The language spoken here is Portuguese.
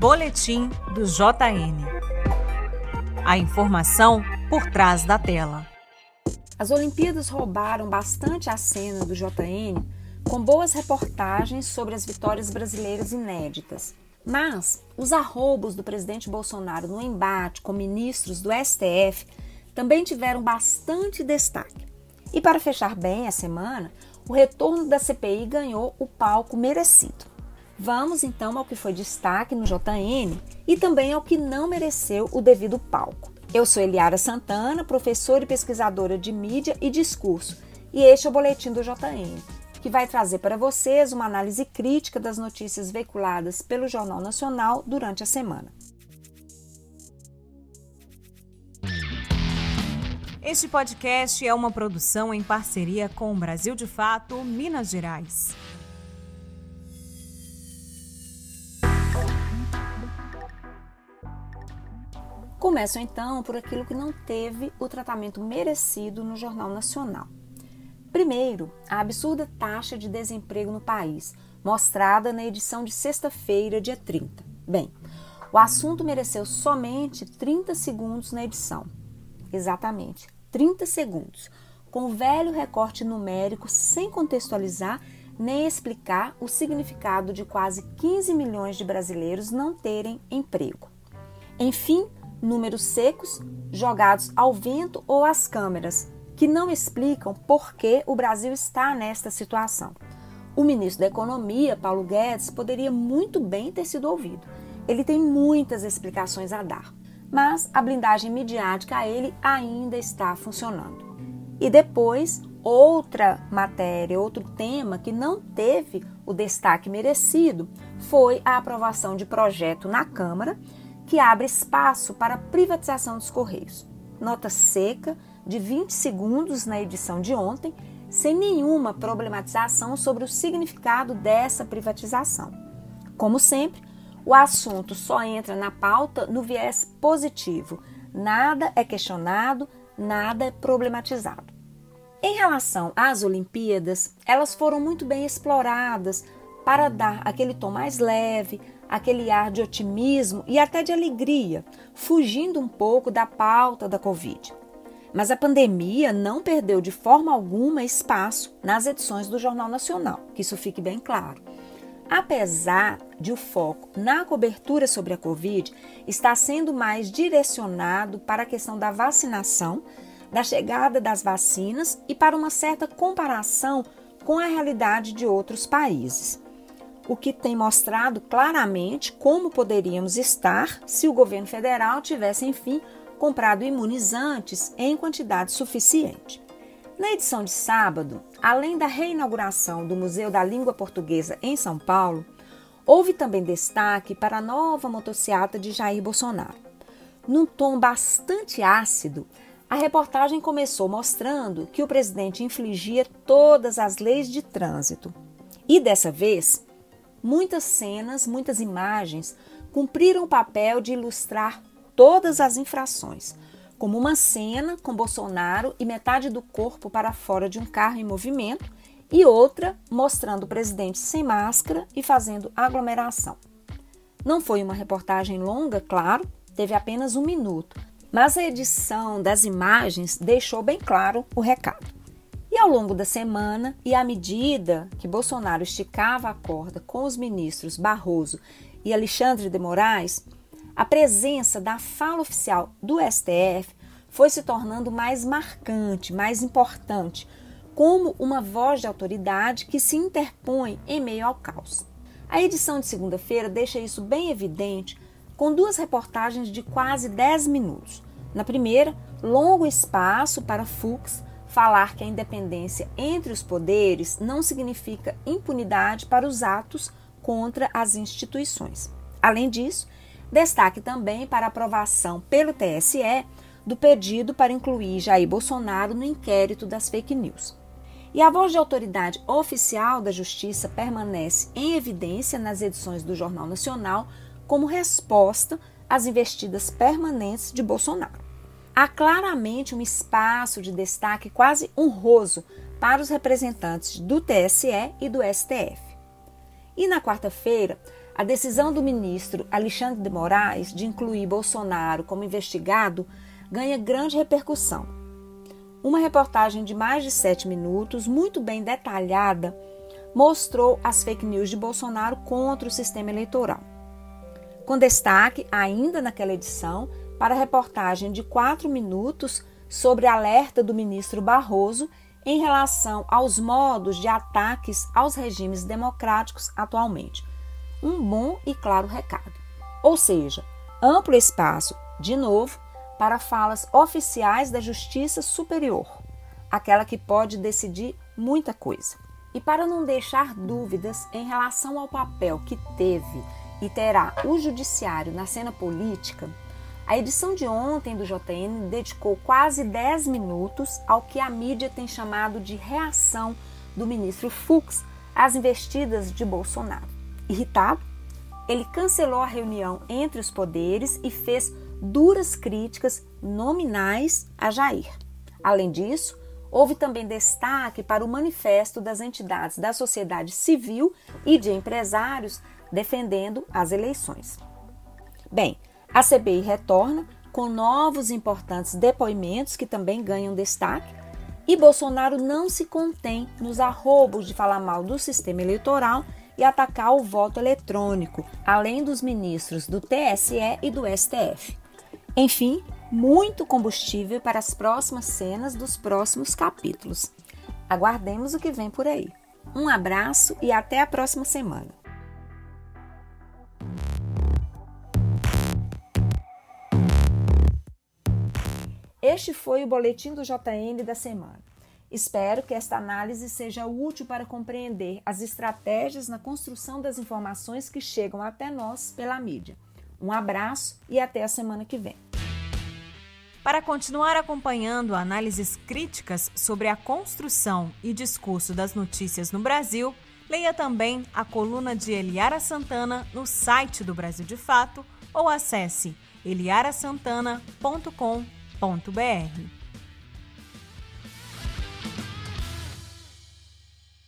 Boletim do JN. A informação por trás da tela. As Olimpíadas roubaram bastante a cena do JN com boas reportagens sobre as vitórias brasileiras inéditas. Mas os arroubos do presidente Bolsonaro no embate com ministros do STF também tiveram bastante destaque. E para fechar bem a semana, o retorno da CPI ganhou o palco merecido. Vamos então ao que foi destaque no JN e também ao que não mereceu o devido palco. Eu sou Eliara Santana, professora e pesquisadora de mídia e discurso, e este é o boletim do JN, que vai trazer para vocês uma análise crítica das notícias veiculadas pelo Jornal Nacional durante a semana. Este podcast é uma produção em parceria com o Brasil de Fato, Minas Gerais. Começo então por aquilo que não teve o tratamento merecido no Jornal Nacional. Primeiro, a absurda taxa de desemprego no país, mostrada na edição de sexta-feira, dia 30. Bem, o assunto mereceu somente 30 segundos na edição. Exatamente, 30 segundos, com o velho recorte numérico sem contextualizar nem explicar o significado de quase 15 milhões de brasileiros não terem emprego. Enfim, números secos jogados ao vento ou às câmeras, que não explicam por que o Brasil está nesta situação. O ministro da Economia, Paulo Guedes, poderia muito bem ter sido ouvido. Ele tem muitas explicações a dar, mas a blindagem midiática a ele ainda está funcionando. E depois, outra matéria, outro tema que não teve o destaque merecido foi a aprovação de projeto na Câmara que abre espaço para a privatização dos Correios. Nota seca de 20 segundos na edição de ontem, sem nenhuma problematização sobre o significado dessa privatização. Como sempre, o assunto só entra na pauta no viés positivo. Nada é questionado, nada é problematizado. Em relação às Olimpíadas, elas foram muito bem exploradas para dar aquele tom mais leve, aquele ar de otimismo e até de alegria, fugindo um pouco da pauta da Covid. Mas a pandemia não perdeu de forma alguma espaço nas edições do Jornal Nacional, que isso fique bem claro. Apesar de o foco na cobertura sobre a Covid estar sendo mais direcionado para a questão da vacinação, da chegada das vacinas e para uma certa comparação com a realidade de outros países o que tem mostrado claramente como poderíamos estar se o governo federal tivesse, enfim, comprado imunizantes em quantidade suficiente. Na edição de sábado, além da reinauguração do Museu da Língua Portuguesa em São Paulo, houve também destaque para a nova motocicleta de Jair Bolsonaro. Num tom bastante ácido, a reportagem começou mostrando que o presidente infligia todas as leis de trânsito. E dessa vez, Muitas cenas, muitas imagens cumpriram o papel de ilustrar todas as infrações, como uma cena com Bolsonaro e metade do corpo para fora de um carro em movimento e outra mostrando o presidente sem máscara e fazendo aglomeração. Não foi uma reportagem longa, claro, teve apenas um minuto, mas a edição das imagens deixou bem claro o recado. Ao longo da semana, e à medida que Bolsonaro esticava a corda com os ministros Barroso e Alexandre de Moraes, a presença da fala oficial do STF foi se tornando mais marcante, mais importante, como uma voz de autoridade que se interpõe em meio ao caos. A edição de segunda-feira deixa isso bem evidente com duas reportagens de quase 10 minutos. Na primeira, longo espaço para Fux Falar que a independência entre os poderes não significa impunidade para os atos contra as instituições. Além disso, destaque também para a aprovação pelo TSE do pedido para incluir Jair Bolsonaro no inquérito das fake news. E a voz de autoridade oficial da Justiça permanece em evidência nas edições do Jornal Nacional como resposta às investidas permanentes de Bolsonaro há claramente um espaço de destaque quase honroso para os representantes do TSE e do STF. E na quarta-feira, A decisão do ministro Alexandre de Moraes de incluir Bolsonaro como investigado ganha grande repercussão. Uma reportagem de mais de sete minutos, muito bem detalhada, mostrou as fake news de Bolsonaro contra o sistema eleitoral. Com destaque, ainda naquela edição, para a reportagem de quatro minutos sobre alerta do ministro Barroso em relação aos modos de ataques aos regimes democráticos atualmente. Um bom e claro recado. Ou seja, amplo espaço, de novo, para falas oficiais da Justiça Superior, aquela que pode decidir muita coisa. E para não deixar dúvidas em relação ao papel que teve e terá o Judiciário na cena política, a edição de ontem do JN dedicou quase 10 minutos ao que a mídia tem chamado de reação do ministro Fux às investidas de Bolsonaro. Irritado, ele cancelou a reunião entre os poderes e fez duras críticas nominais a Jair. Além disso, houve também destaque para o manifesto das entidades da sociedade civil e de empresários defendendo as eleições. Bem, a CPI retorna com novos importantes depoimentos que também ganham destaque. E Bolsonaro não se contém nos arrobos de falar mal do sistema eleitoral e atacar o voto eletrônico, além dos ministros do TSE e do STF. Enfim, muito combustível para as próximas cenas dos próximos capítulos. Aguardemos o que vem por aí. Um abraço e até a próxima semana. Este foi o boletim do JN da semana. Espero que esta análise seja útil para compreender as estratégias na construção das informações que chegam até nós pela mídia. Um abraço e até a semana que vem. Para continuar acompanhando análises críticas sobre a construção e discurso das notícias no Brasil, leia também a coluna de Eliara Santana no site do Brasil de Fato ou acesse eliarasantana.com.br www.cultura.br.